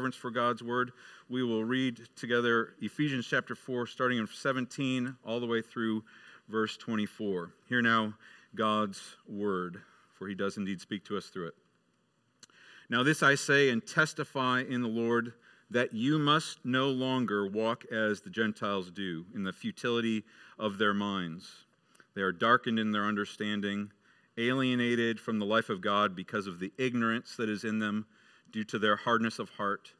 reverence for God's word, we will read together Ephesians chapter 4, starting in 17, all the way through verse 24. Hear now God's word, for he does indeed speak to us through it. Now, this I say and testify in the Lord that you must no longer walk as the Gentiles do, in the futility of their minds. They are darkened in their understanding, alienated from the life of God because of the ignorance that is in them due to their hardness of heart.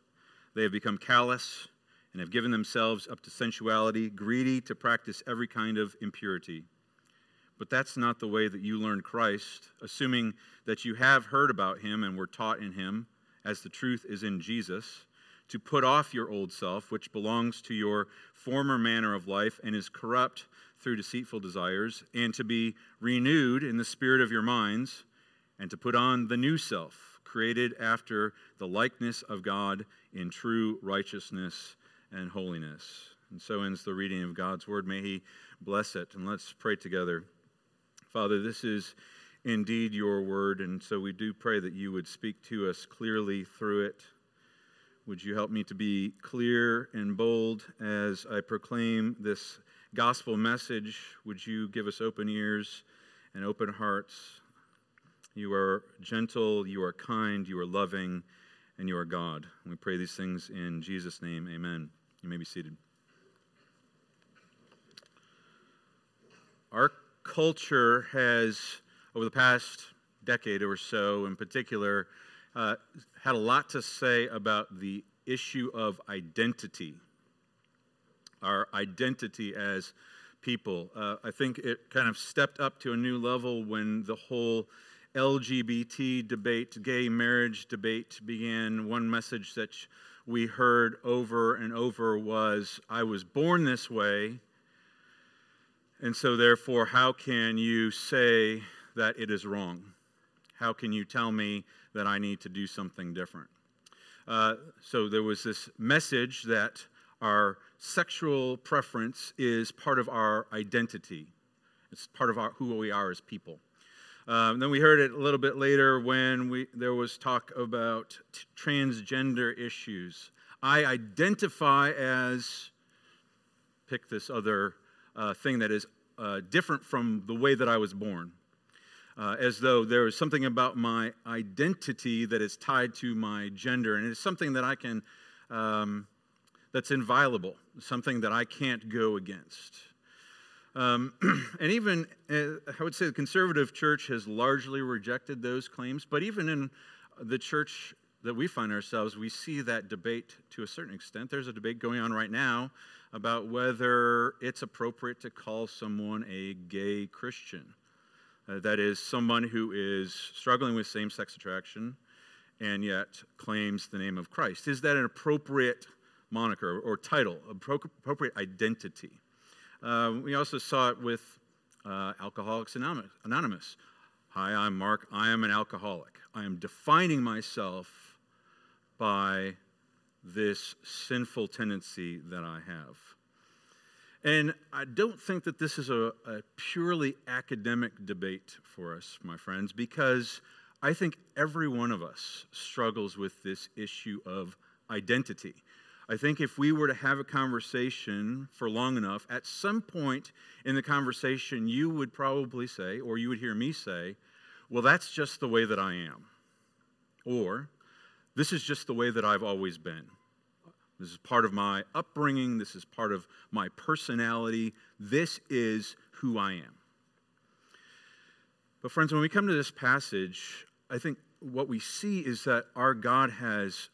They have become callous and have given themselves up to sensuality, greedy to practice every kind of impurity. But that's not the way that you learned Christ, assuming that you have heard about him and were taught in him, as the truth is in Jesus, to put off your old self, which belongs to your former manner of life and is corrupt through deceitful desires, and to be renewed in the spirit of your minds, and to put on the new self, created after the likeness of God in true righteousness and holiness. And so ends the reading of God's word. May He bless it. And let's pray together. Father, this is indeed your word, and so we do pray that you would speak to us clearly through it. Would you help me to be clear and bold as I proclaim this gospel message? Would you give us open ears and open hearts? You are gentle, you are kind, you are loving, and you are God. we pray these things in Jesus' name. Amen. You may be seated. Our culture has, over the past decade or so in particular, uh, had a lot to say about the issue of identity, our identity as people. Uh, I think it kind of stepped up to a new level when the whole LGBT debate, gay marriage debate began. One message that we heard over and over was I was born this way, and so, therefore, how can you say that it is wrong? How can you tell me that I need to do something different? Uh, so, there was this message that our sexual preference is part of our identity, it's part of our, who we are as people. Um, then we heard it a little bit later when we, there was talk about t- transgender issues. I identify as, pick this other uh, thing that is uh, different from the way that I was born. Uh, as though there is something about my identity that is tied to my gender, and it's something that I can, um, that's inviolable, something that I can't go against. Um, and even, uh, I would say the conservative church has largely rejected those claims, but even in the church that we find ourselves, we see that debate to a certain extent. There's a debate going on right now about whether it's appropriate to call someone a gay Christian. Uh, that is, someone who is struggling with same sex attraction and yet claims the name of Christ. Is that an appropriate moniker or title, appropriate identity? Uh, we also saw it with uh, Alcoholics Anonymous. Hi, I'm Mark. I am an alcoholic. I am defining myself by this sinful tendency that I have. And I don't think that this is a, a, purely academic debate for us, my friends, because I think every one of us struggles with this issue of identity. I think if we were to have a conversation for long enough, at some point in the conversation, you would probably say, or you would hear me say, well, that's just the way that I am. Or, this is just the way that I've always been. This is part of my upbringing. This is part of my personality. This is who I am. But, friends, when we come to this passage, I think what we see is that our God has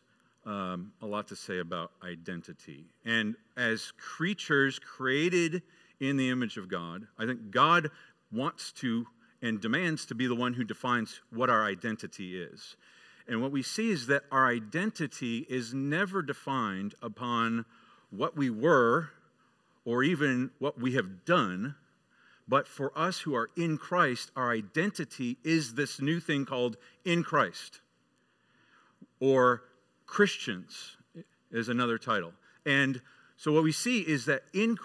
um, a lot to say about identity. And as creatures created in the image of God, I think God wants to and demands to be the one who defines what our identity is. And what we see is that our identity is never defined upon what we were or even what we have done. But for us who are in Christ, our identity is this new thing called in Christ. Or Christians is another title. And so what we see is that in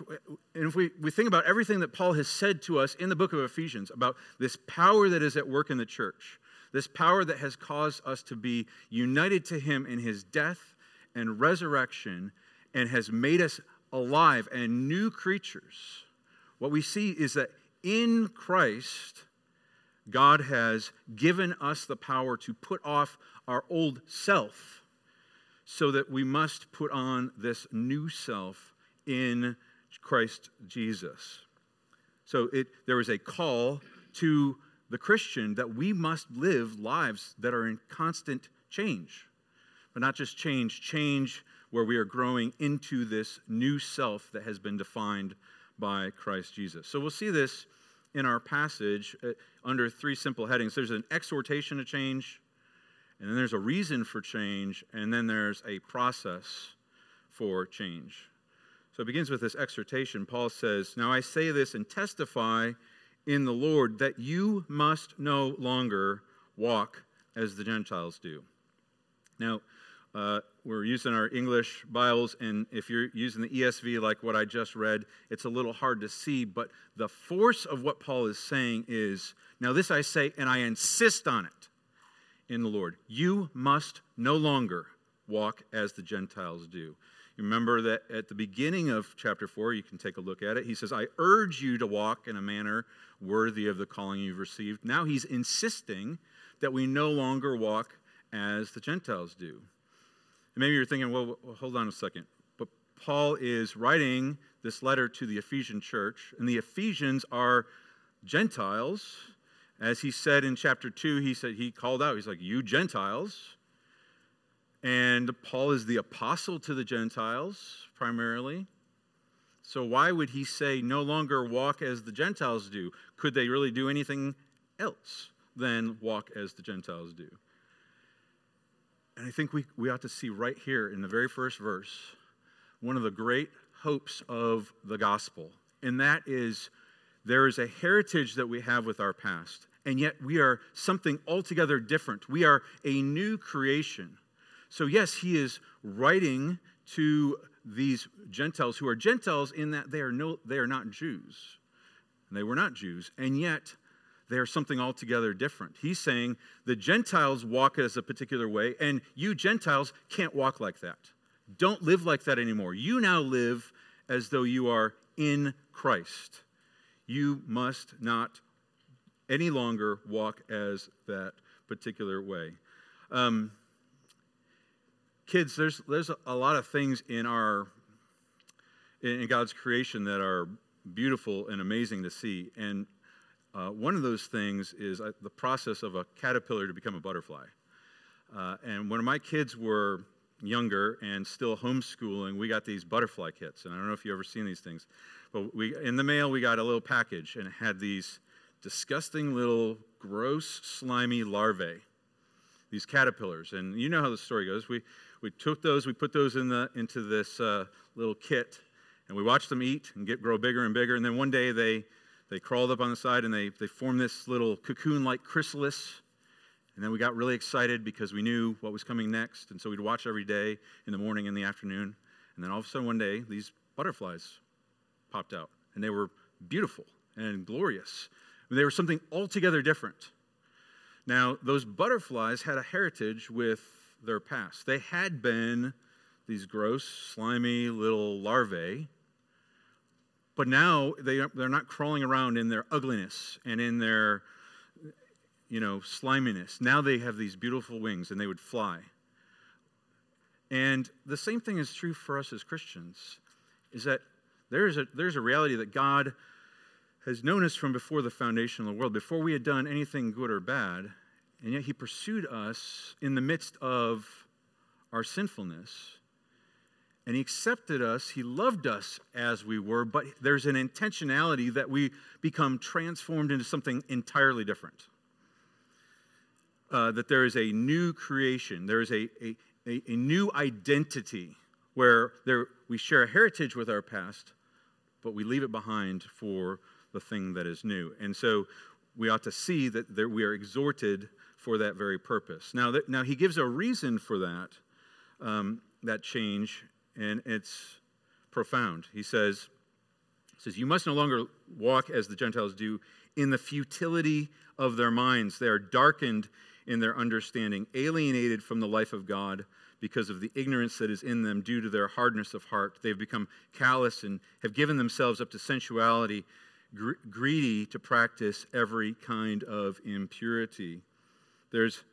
and if we, we think about everything that Paul has said to us in the book of Ephesians about this power that is at work in the church, this power that has caused us to be united to him in his death and resurrection and has made us alive and new creatures, what we see is that in Christ, God has given us the power to put off our old self so that we must put on this new self in Christ Jesus. So it, there is a call to the Christian that we must live lives that are in constant change. But not just change, change where we are growing into this new self that has been defined by Christ Jesus. So we'll see this in our passage uh, under three simple headings there's an exhortation to change, and then there's a reason for change, and then there's a process for change. So it begins with this exhortation. Paul says, Now I say this and testify in the Lord that you must no longer walk as the Gentiles do. Now, uh, we're using our English Bibles, and if you're using the ESV like what I just read, it's a little hard to see, but the force of what Paul is saying is now, this I say, and I insist on it in the Lord. You must no longer walk as the Gentiles do. Remember that at the beginning of chapter 4, you can take a look at it. He says, I urge you to walk in a manner worthy of the calling you've received. Now he's insisting that we no longer walk as the Gentiles do. And maybe you're thinking, well, hold on a second. But Paul is writing this letter to the Ephesian church, and the Ephesians are Gentiles. As he said in chapter 2, he said he called out, he's like, You Gentiles. And Paul is the apostle to the Gentiles primarily. So why would he say no longer walk as the Gentiles do? Could they really do anything else than walk as the Gentiles do? And I think we, we ought to see right here in the very first verse one of the great hopes of the gospel. And that is there is a heritage that we have with our past, and yet we are something altogether different. We are a new creation. So, yes, he is writing to these Gentiles who are Gentiles in that they are, no, they are not Jews. They were not Jews. And yet, they are something altogether different. He's saying the Gentiles walk as a particular way, and you Gentiles can't walk like that. Don't live like that anymore. You now live as though you are in Christ. You must not any longer walk as that particular way. Um, kids, there's, there's a lot of things in our in God's creation that are beautiful and amazing to see. And uh, one of those things is uh, the process of a caterpillar to become a butterfly. Uh, and when my kids were younger and still homeschooling, we got these butterfly kits. And I don't know if you've ever seen these things, but we, in the mail, we got a little package and it had these disgusting little gross, slimy larvae, these caterpillars. And you know how the story goes. We, we took those, we put those in the, into this uh, little kit, and we watched them eat and get, grow bigger and bigger. And then one day they, they crawled up on the side and they, they formed this little cocoon like chrysalis. And then we got really excited because we knew what was coming next. And so we'd watch every day in the morning and the afternoon. And then all of a sudden one day, these butterflies popped out. And they were beautiful and glorious. They were something altogether different. Now, those butterflies had a heritage with their past. They had been these gross, slimy little larvae but now they, they're not crawling around in their ugliness and in their, you know, sliminess. Now they have these beautiful wings and they would fly. And the same thing is true for us as Christians, is that there is a, there's a reality that God has known us from before the foundation of the world, before we had done anything good or bad, and yet He pursued us in the midst of our sinfulness and he accepted us. He loved us as we were, but there's an intentionality that we become transformed into something entirely different. Uh, that there is a new creation, there is a, a, a, a new identity where there, we share a heritage with our past, but we leave it behind for the thing that is new. And so we ought to see that there, we are exhorted for that very purpose. Now, that, now he gives a reason for that, um, that change and it's profound. He says, he says, You must no longer walk as the Gentiles do in the futility of their minds. They are darkened in their understanding, alienated from the life of God because of the ignorance that is in them due to their hardness of heart. They've become callous and have given themselves up to sensuality, gr- greedy to practice every kind of impurity. There's,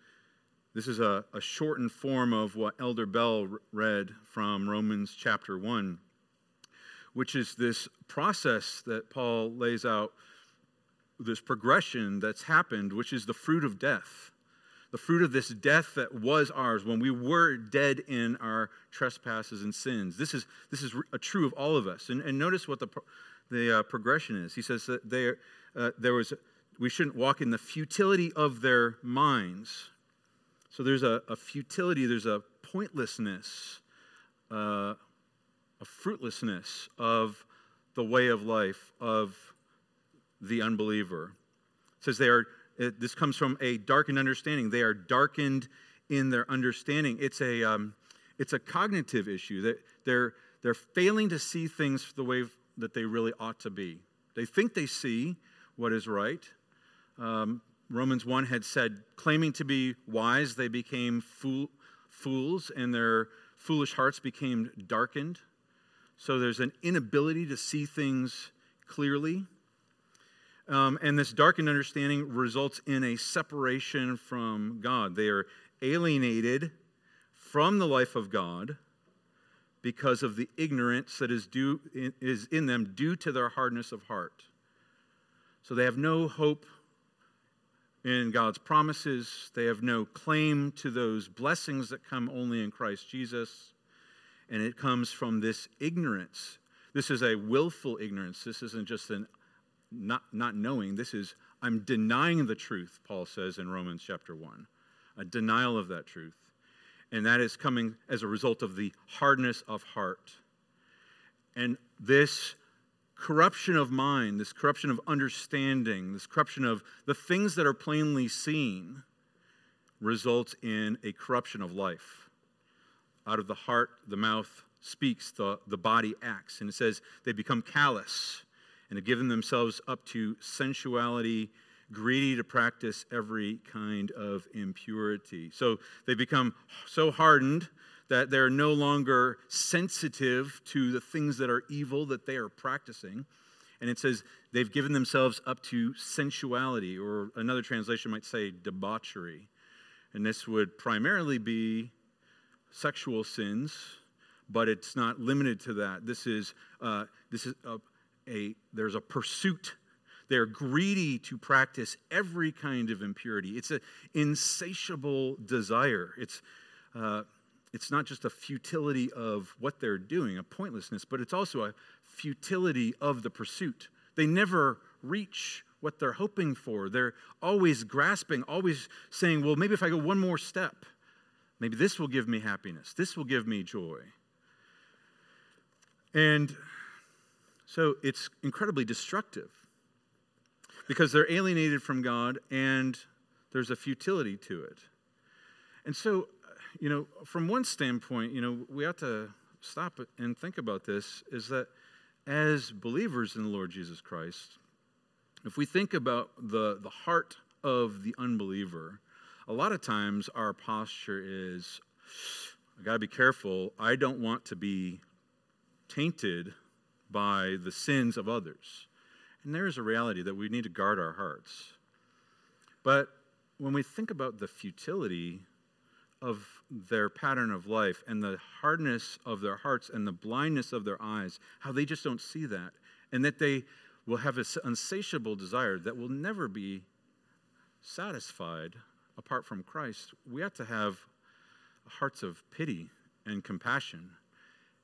this is a, a shortened form of what Elder Bell read from Romans chapter 1, which is this process that Paul lays out, this progression that's happened, which is the fruit of death the fruit of this death that was ours when we were dead in our trespasses and sins. This is, this is true of all of us. And, and notice what the, the uh, progression is. He says that they, uh, there was, we shouldn't walk in the futility of their minds. So there's a, a futility, there's a pointlessness, uh, a fruitlessness of the way of life of the unbeliever. It says they are it, this comes from a darkened understanding. They are darkened in their understanding. It's a, um, it's a cognitive issue that they're, they're failing to see things the way that they really ought to be. They think they see what is right. Um, Romans 1 had said, claiming to be wise, they became fool, fools, and their foolish hearts became darkened. So there's an inability to see things clearly. Um, and this darkened understanding results in a separation from God. They are alienated from the life of God because of the ignorance that is, due, is in them due to their hardness of heart. So they have no hope in God's promises. They have no claim to those blessings that come only in Christ Jesus. And it comes from this ignorance. This is a willful ignorance. This isn't just an not, not knowing. This is, I'm denying the truth, Paul says in Romans chapter 1. A denial of that truth. And that is coming as a result of the hardness of heart. And this corruption of mind, this corruption of understanding, this corruption of the things that are plainly seen, results in a corruption of life. Out of the heart, the mouth speaks, the, the body acts. And it says they become callous and have given themselves up to sensuality, greedy to practice every kind of impurity. So they become so hardened that they're no longer sensitive to the things that are evil that they are practicing. And it says they've given themselves up to sensuality, or another translation might say debauchery. And this would primarily be sexual sins, but it's not limited to that. This is, uh, this is a, a, there's a pursuit. They're greedy to practice every kind of impurity. It's an insatiable desire. It's, uh, it's not just a futility of what they're doing, a pointlessness, but it's also a futility of the pursuit. They never reach what they're hoping for. They're always grasping, always saying, well, maybe if I go one more step, maybe this will give me happiness, this will give me joy. And so it's incredibly destructive because they're alienated from God and there's a futility to it. And so, uh, you know, from one standpoint, you know, we ought to stop and think about this is that as believers in the Lord Jesus Christ, if we think about the, the heart of the unbeliever, a lot of times our posture is, I got to be careful. I don't want to be tainted by the sins of others. And there is a reality that we need to guard our hearts. But when we think about the futility of their pattern of life and the hardness of their hearts and the blindness of their eyes, how they just don't see that, and that they will have an insatiable desire that will never be satisfied apart from Christ, we have to have hearts of pity and compassion.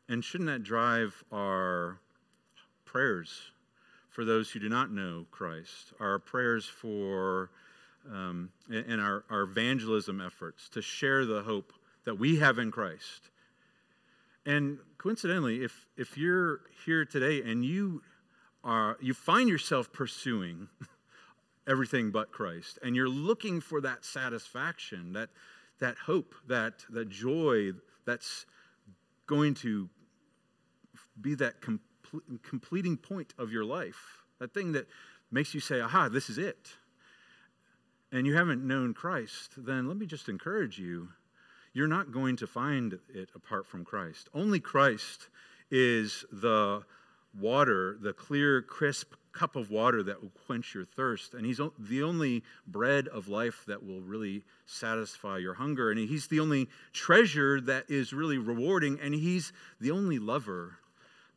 And shouldn't that drive our prayers for those who do not know Christ, our prayers for, um, and our, our evangelism efforts to share the hope that we have in Christ. And coincidentally, if, if you're here today and you are, you find yourself pursuing everything but Christ, and you're looking for that satisfaction, that, that hope, that, that joy that's going to be that completing point of your life, that thing that makes you say, aha, this is it, and you haven't known Christ, then let me just encourage you. you're not going to find it apart from Christ. Only Christ is the water, the clear, crisp cup of water that will quench your thirst. And He's the only bread of life that will really satisfy your hunger. And He's the only treasure that is really rewarding. And He's the only lover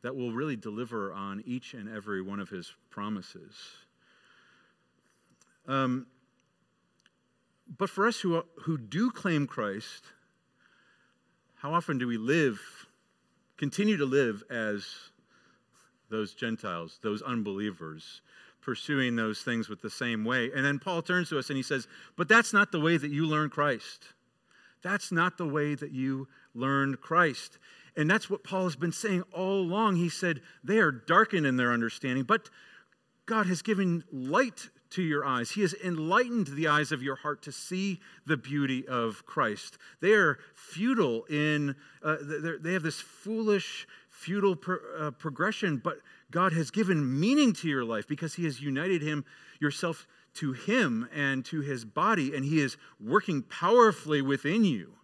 that will really deliver on each and every one of His promises. Um, but for us who, who do claim Christ, how often do we live, continue to live as those Gentiles, those unbelievers, pursuing those things with the same way. And then Paul turns to us and he says, But that's not the way that you learn Christ. That's not the way that you learned Christ. And that's what Paul has been saying all along. He said, They are darkened in their understanding, but God has given light to your eyes. He has enlightened the eyes of your heart to see the beauty of Christ. They are futile in, uh, they have this foolish futile pro, uh, progression, but God has given meaning to your life because He has united Him yourself to Him and to His body, and He is working powerfully within you.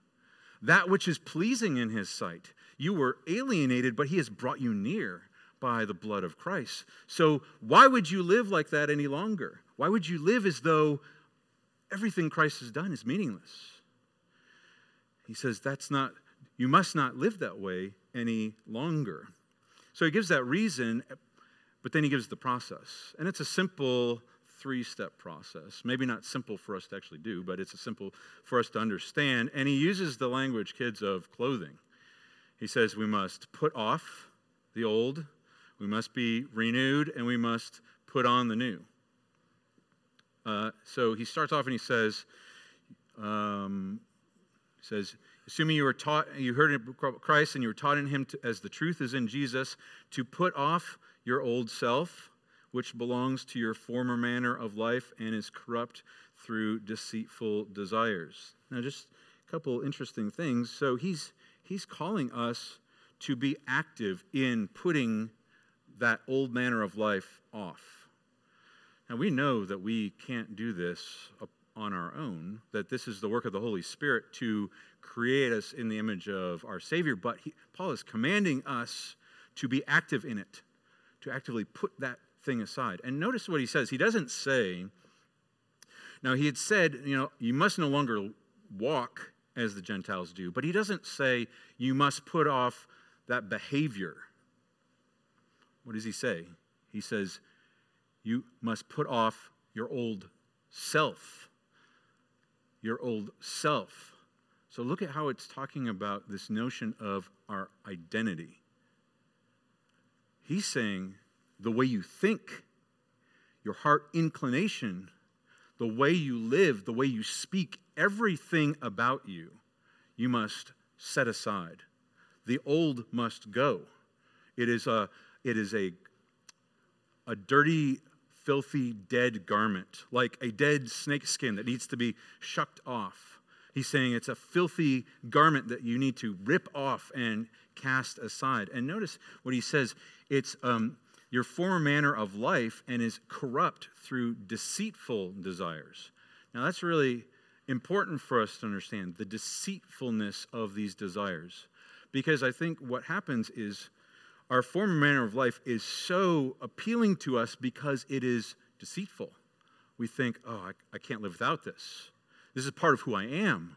That which is pleasing in His sight. You were alienated, but He has brought you near by the blood of Christ. So, why would you live like that any longer? Why would you live as though everything Christ has done is meaningless? He says, That's not, you must not live that way any longer. So he gives that reason, but then he gives the process. And it's a simple three step process. Maybe not simple for us to actually do, but it's a simple for us to understand. And he uses the language, kids, of clothing. He says we must put off the old, we must be renewed, and we must put on the new. Uh, so he starts off and he says, um, he says, assuming you were taught, you heard Christ and you were taught in Him to, as the truth is in Jesus, to put off your old self, which belongs to your former manner of life and is corrupt through deceitful desires. Now, just a couple interesting things. So he's he's calling us to be active in putting that old manner of life off. Now we know that we can't do this on our own, that this is the work of the Holy Spirit to create us in the image of our Savior, but he, Paul is commanding us to be active in it, to actively put that thing aside. And notice what he says. He doesn't say, now he had said, you know, you must no longer walk as the Gentiles do, but he doesn't say you must put off that behavior. What does he say? He says, you must put off your old self. Your old self. So look at how it's talking about this notion of our identity. He's saying the way you think, your heart inclination, the way you live, the way you speak, everything about you, you must set aside. The old must go. It is a, it is a, a dirty, filthy, dead garment, like a dead snake skin that needs to be shucked off. He's saying it's a filthy garment that you need to rip off and cast aside. And notice what he says it's um, your former manner of life and is corrupt through deceitful desires. Now, that's really important for us to understand the deceitfulness of these desires. Because I think what happens is our former manner of life is so appealing to us because it is deceitful. We think, oh, I, I can't live without this. This is part of who I am.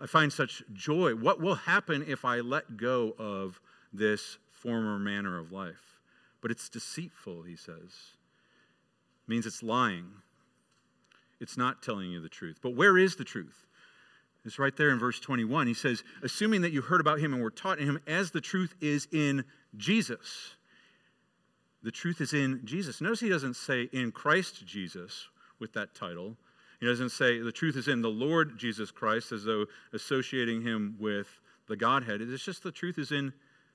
I find such joy. What will happen if I let go of this former manner of life? But it's deceitful, he says. It means it's lying. It's not telling you the truth. But where is the truth? It's right there in verse 21. He says, Assuming that you heard about him and were taught in him as the truth is in Jesus. The truth is in Jesus. Notice he doesn't say in Christ Jesus with that title. He doesn't say the truth is in the Lord Jesus Christ as though associating him with the Godhead. It's just the truth is in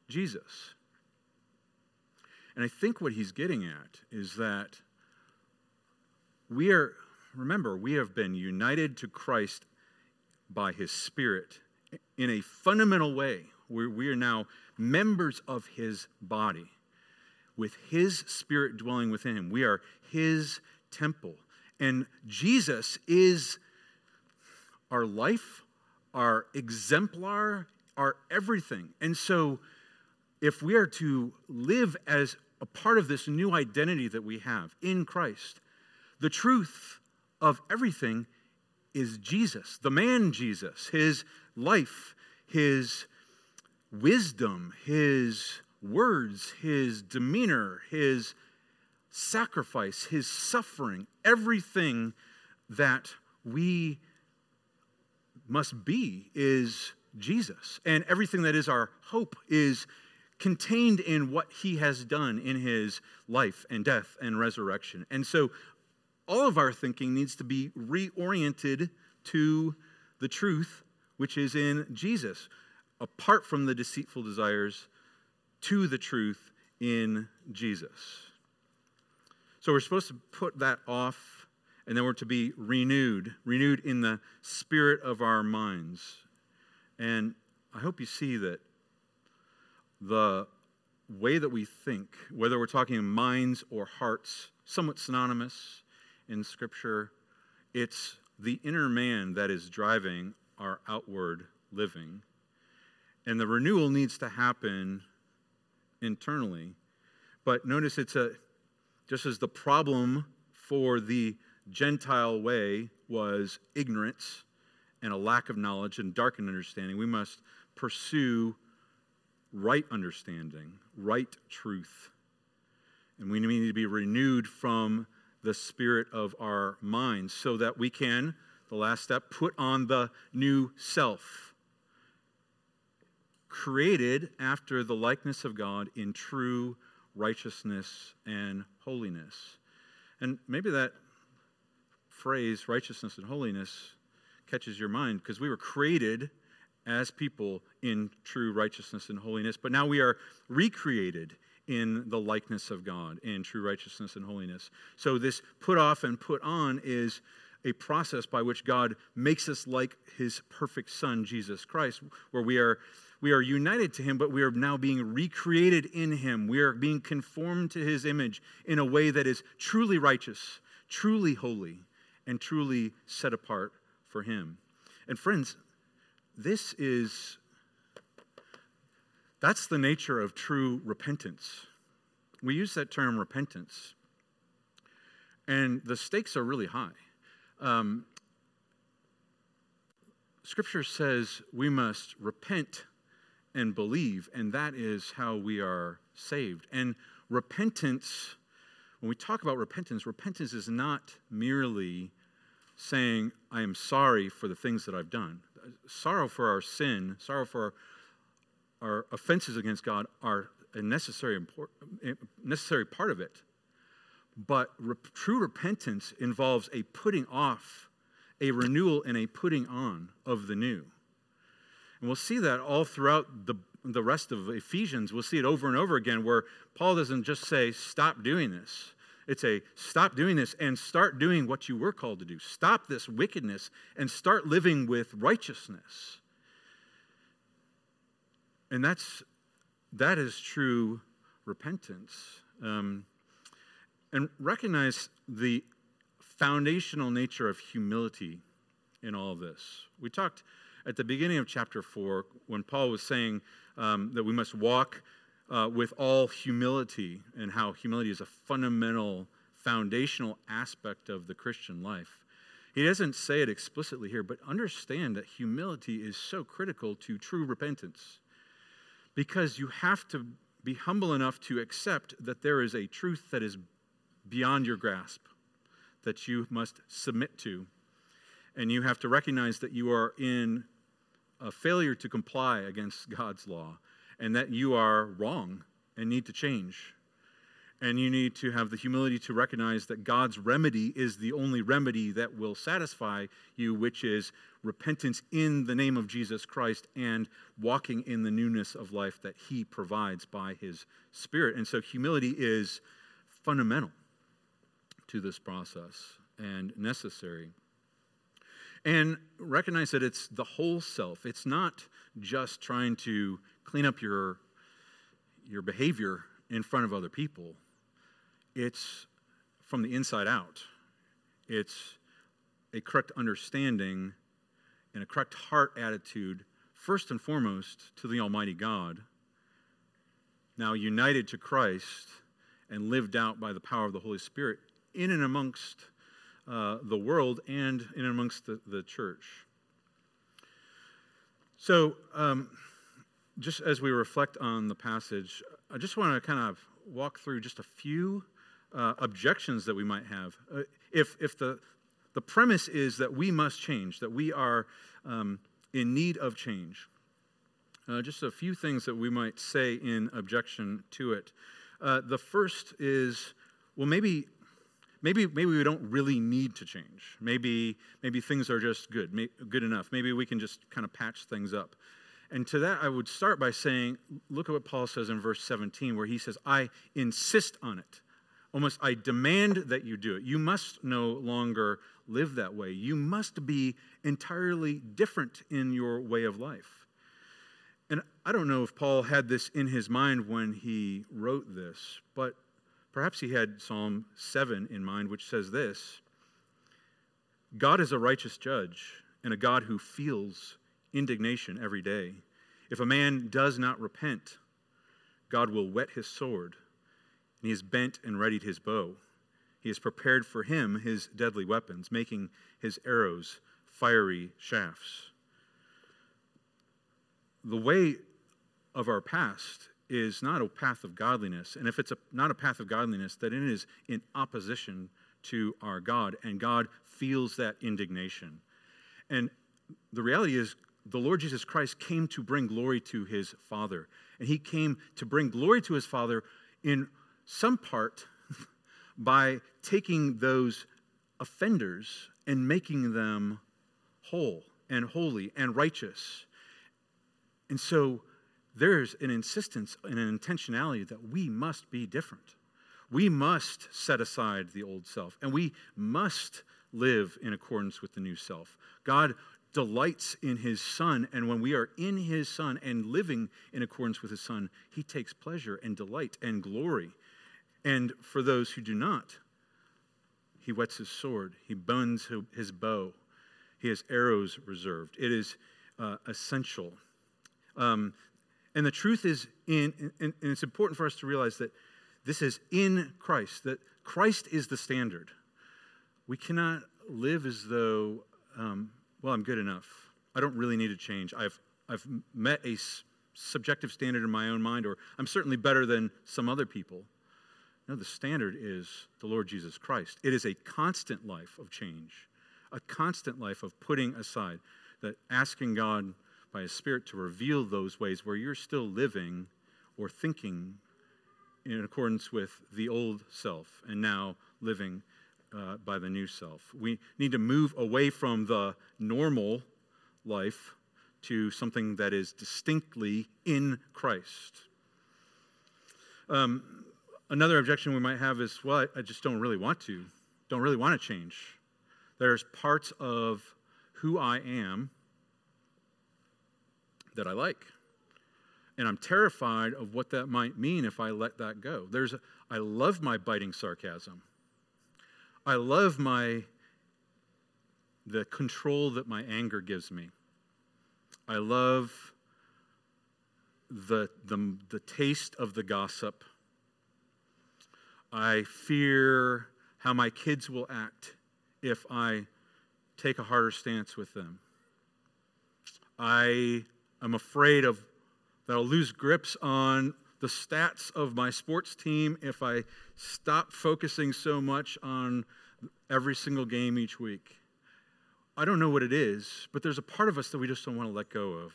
Jesus. And I think what he's getting at is that we are, remember, we have been united to Christ by his Spirit in a fundamental way where we are now members of his body with his Spirit dwelling within him. We are his temple. And Jesus is our life, our exemplar, our everything. And so, if we are to live as a part of this new identity that we have in Christ, the truth of everything is Jesus, the man Jesus, his life, his wisdom, his words, his demeanor, his sacrifice, his suffering, everything that we must be is Jesus. And everything that is our hope is contained in what he has done in his life and death and resurrection. And so all of our thinking needs to be reoriented to the truth which is in Jesus, apart from the deceitful desires, to the truth in Jesus. So we're supposed to put that off, and then we're to be renewed, renewed in the spirit of our minds. And I hope you see that the way that we think, whether we're talking minds or hearts, somewhat synonymous in Scripture, it's the inner man that is driving our outward living. And the renewal needs to happen internally. But notice it's a, just as the problem for the Gentile way was ignorance and a lack of knowledge and darkened understanding, we must pursue right understanding, right truth. And we need to be renewed from the spirit of our minds so that we can, the last step, put on the new self, created after the likeness of God in true righteousness and holiness. And maybe that phrase, righteousness and holiness, catches your mind because we were created as people in true righteousness and holiness, but now we are recreated in the likeness of God in true righteousness and holiness. So, this put off and put on is a process by which God makes us like his perfect son Jesus Christ where we are we are united to him but we are now being recreated in him we are being conformed to his image in a way that is truly righteous truly holy and truly set apart for him and friends this is that's the nature of true repentance. We use that term repentance, and the stakes are really high. Um, scripture says we must repent and believe, and that is how we are saved. And repentance, when we talk about repentance, repentance is not merely saying, I am sorry for the things that I've done. Sorrow for our sin, sorrow for our offenses against God are a necessary, necessary part of it. But re- true repentance involves a putting off, a renewal, and a putting on of the new. And we'll see that all throughout the, the rest of Ephesians. We'll see it over and over again where Paul doesn't just say, stop doing this. It's a stop doing this and start doing what you were called to do. Stop this wickedness and start living with righteousness. And that's, that is true repentance. Um, and recognize the foundational nature of humility in all of this. We talked at the beginning of chapter 4 when Paul was saying um, that we must walk uh, with all humility and how humility is a fundamental, foundational aspect of the Christian life. He doesn't say it explicitly here, but understand that humility is so critical to true repentance because you have to be humble enough to accept that there is a truth that is beyond your grasp, that you must submit to. And you have to recognize that you are in a failure to comply against God's law and that you are wrong and need to change. And you need to have the humility to recognize that God's remedy is the only remedy that will satisfy you, which is repentance in the name of Jesus Christ and walking in the newness of life that He provides by His Spirit. And so humility is fundamental to this process and necessary. And recognize that it's the whole self. It's not just trying to clean up your, your behavior in front of other people it's from the inside out. It's a correct understanding and a correct heart attitude, first and foremost, to the Almighty God, now united to Christ and lived out by the power of the Holy Spirit in and amongst uh, the world and in and amongst the, the church. So, um, just as we reflect on the passage, I just want to kind of walk through just a few uh, objections that we might have. Uh, if if the, the premise is that we must change, that we are um, in need of change, uh, just a few things that we might say in objection to it. Uh, the first is, well, maybe, maybe, maybe we don't really need to change. Maybe, maybe things are just good, may, good enough. Maybe we can just kind of patch things up. And to that, I would start by saying, look at what Paul says in verse 17, where he says, I insist on it. Almost, I demand that you do it. You must no longer live that way. You must be entirely different in your way of life. And I don't know if Paul had this in his mind when he wrote this, but perhaps he had Psalm 7 in mind, which says this God is a righteous judge and a God who feels indignation every day. If a man does not repent, God will whet his sword, and he has bent and readied his bow. He has prepared for him his deadly weapons, making his arrows fiery shafts the way of our past is not a path of godliness. And if it's a, not a path of godliness, then it is in opposition to our God. And God feels that indignation. And the reality is, the Lord Jesus Christ came to bring glory to his Father. And he came to bring glory to his Father in some part by taking those offenders and making them whole and holy and righteous. And so there's an insistence and an intentionality that we must be different. We must set aside the old self and we must live in accordance with the new self. God delights in his son, and when we are in his son and living in accordance with his son, he takes pleasure and delight and glory. And for those who do not, he whets his sword, he bends his bow, he has arrows reserved. It is uh, essential um, and the truth is in, and, and it's important for us to realize that this is in Christ, that Christ is the standard. We cannot live as though, um, well, I'm good enough. I don't really need to change. I've, I've met a s- subjective standard in my own mind, or I'm certainly better than some other people. No, the standard is the Lord Jesus Christ. It is a constant life of change, a constant life of putting aside, that asking God by His Spirit to reveal those ways where you're still living or thinking in accordance with the old self and now living uh, by the new self. We need to move away from the normal life to something that is distinctly in Christ. Um, another objection we might have is well, I just don't really want to, don't really want to change. There's parts of who I am that I like. And I'm terrified of what that might mean if I let that go. There's I love my biting sarcasm. I love my the control that my anger gives me. I love the, the, the taste of the gossip. I fear how my kids will act if I take a harder stance with them. I I'm afraid of that I'll lose grips on the stats of my sports team if I stop focusing so much on every single game each week. I don't know what it is, but there's a part of us that we just don't want to let go of.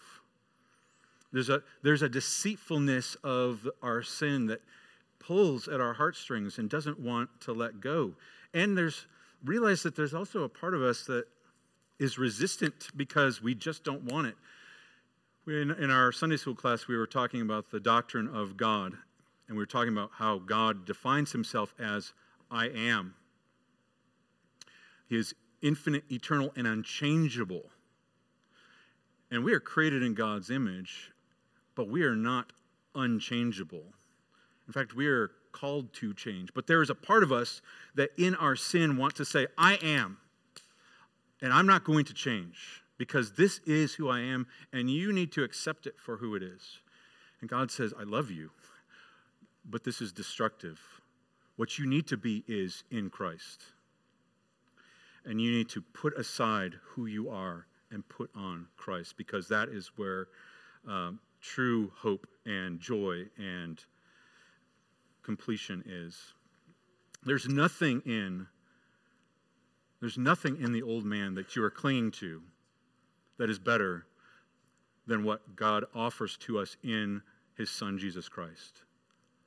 There's a, there's a deceitfulness of our sin that pulls at our heartstrings and doesn't want to let go. And there's realize that there's also a part of us that is resistant because we just don't want it. In, in our Sunday school class, we were talking about the doctrine of God, and we were talking about how God defines himself as I am. He is infinite, eternal, and unchangeable. And we are created in God's image, but we are not unchangeable. In fact, we are called to change. But there is a part of us that in our sin want to say, I am, and I'm not going to change. because this is who I am, and you need to accept it for who it is. And God says, I love you, but this is destructive. What you need to be is in Christ. And you need to put aside who you are and put on Christ because that is where um, true hope and joy and completion is. There's nothing in there's nothing in the old man that you are clinging to that is better than what God offers to us in his son Jesus Christ.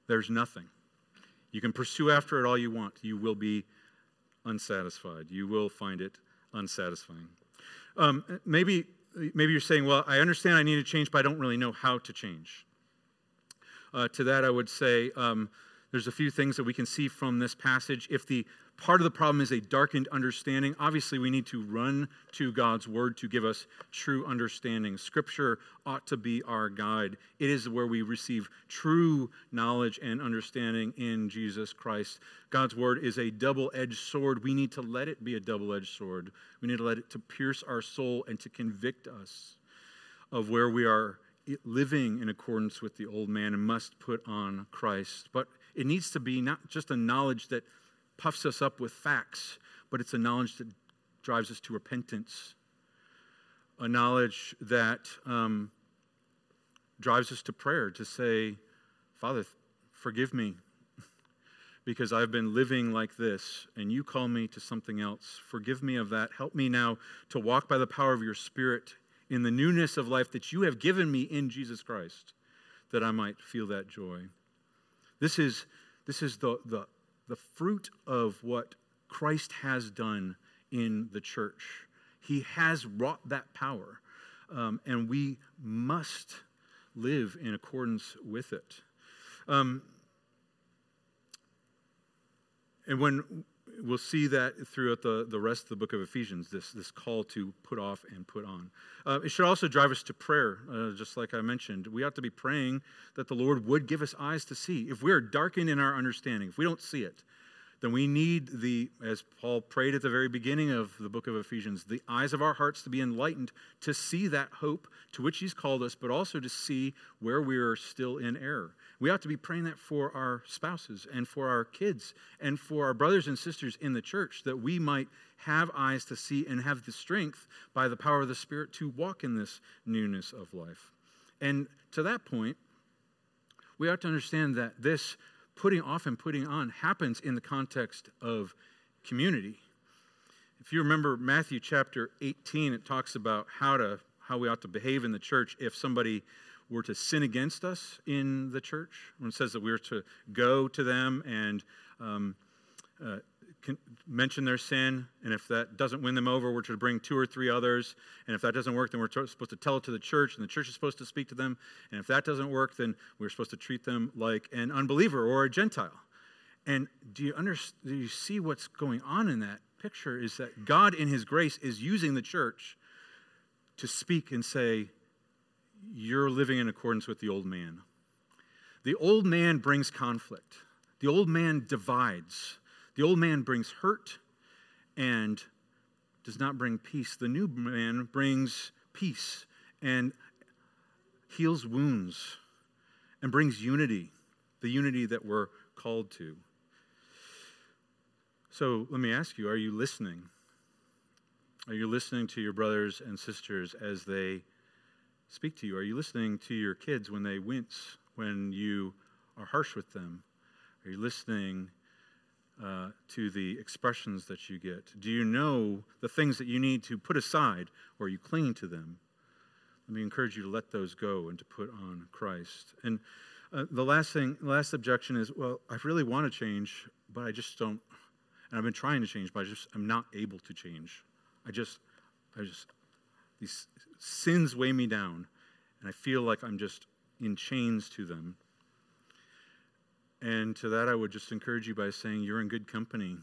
There's nothing. You can pursue after it all you want. You will be unsatisfied. You will find it unsatisfying. Um, maybe, maybe you're saying, well, I understand I need to change, but I don't really know how to change. Uh, to that, I would say um, there's a few things that we can see from this passage. If the part of the problem is a darkened understanding. Obviously, we need to run to God's word to give us true understanding. Scripture ought to be our guide. It is where we receive true knowledge and understanding in Jesus Christ. God's word is a double edged sword. We need to let it be a double edged sword. We need to let it to pierce our soul and to convict us of where we are living in accordance with the old man and must put on Christ. But it needs to be not just a knowledge that puffs us up with facts, but it's a knowledge that drives us to repentance, a knowledge that um, drives us to prayer to say, Father, forgive me because I've been living like this and you call me to something else. Forgive me of that. Help me now to walk by the power of your Spirit in the newness of life that you have given me in Jesus Christ, that I might feel that joy. This is, this is the, the the fruit of what Christ has done in the church. He has wrought that power, um, and we must live in accordance with it. Um, and when we'll see that throughout the, the rest of the book of Ephesians, this, this call to put off and put on. Uh, it should also drive us to prayer, uh, just like I mentioned. We ought to be praying that the Lord would give us eyes to see. If we are darkened in our understanding, if we don't see it, then we need the, as Paul prayed at the very beginning of the book of Ephesians, the eyes of our hearts to be enlightened to see that hope to which he's called us, but also to see where we are still in error. We ought to be praying that for our spouses and for our kids and for our brothers and sisters in the church, that we might have eyes to see and have the strength by the power of the Spirit to walk in this newness of life. And to that point, we ought to understand that this putting off and putting on happens in the context of community. If you remember Matthew chapter 18, it talks about how to how we ought to behave in the church if somebody were to sin against us in the church. When it says that we are to go to them and um, uh, mention their sin, and if that doesn't win them over, we're to bring two or three others. And if that doesn't work, then we're supposed to tell it to the church, and the church is supposed to speak to them. And if that doesn't work, then we're supposed to treat them like an unbeliever or a Gentile. And do you, understand, do you see what's going on in that picture? Is that God, in His grace, is using the church to speak and say, You're living in accordance with the old man. The old man brings conflict, the old man divides. The old man brings hurt and does not bring peace. The new man brings peace and heals wounds and brings unity, the unity that we're called to. So let me ask you are you listening? Are you listening to your brothers and sisters as they speak to you? Are you listening to your kids when they wince, when you are harsh with them? Are you listening uh, to the expressions that you get? Do you know the things that you need to put aside, or you clinging to them? Let me encourage you to let those go and to put on Christ. And uh, the last thing, last objection is, well, I really want to change, but I just don't. And I've been trying to change, but I just I'm not able to change. I just, I just, these sins weigh me down, and I feel like I'm just in chains to them. And to that, I would just encourage you by saying, You're in good company.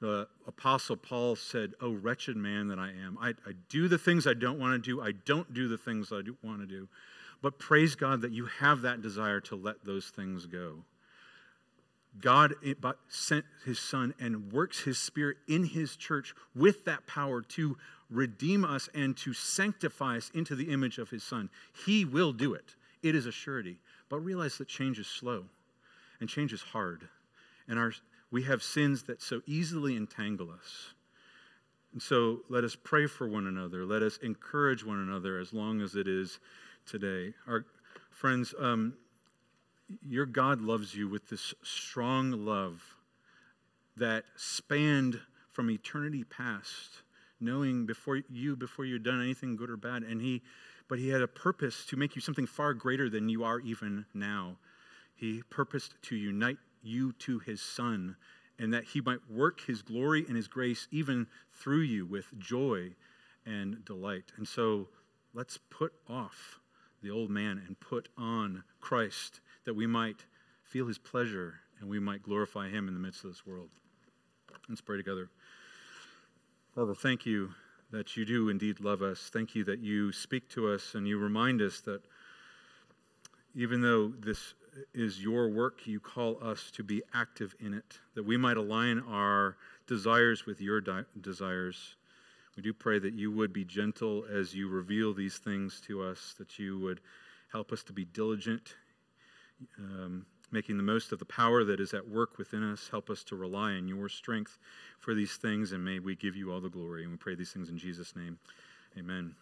The Apostle Paul said, Oh, wretched man that I am. I, I do the things I don't want to do, I don't do the things I want to do. But praise God that you have that desire to let those things go. God eh, sent his son and works his spirit in his church with that power to redeem us and to sanctify us into the image of his Son. He will do it. It is a surety. But realize that change is slow and change is hard. And our, we have sins that so easily entangle us. And so let us pray for one another. Let us encourage one another as long as it is today. Our friends, um, your God loves you with this strong love that spanned from eternity past, knowing before you, before you'd done anything good or bad. And he, but he had a purpose to make you something far greater than you are even now. He purposed to unite you to his son and that he might work his glory and his grace even through you with joy and delight. And so let's put off the old man and put on Christ that we might feel his pleasure and we might glorify him in the midst of this world. Let's pray together. Father, thank you that you do indeed love us. Thank you that you speak to us and you remind us that even though this is your work, you call us to be active in it, that we might align our desires with your di- desires. We do pray that you would be gentle as you reveal these things to us, that you would help us to be diligent, um, making the most of the power that is at work within us. Help us to rely on your strength for these things, and may we give you all the glory. And we pray these things in Jesus' name. Amen.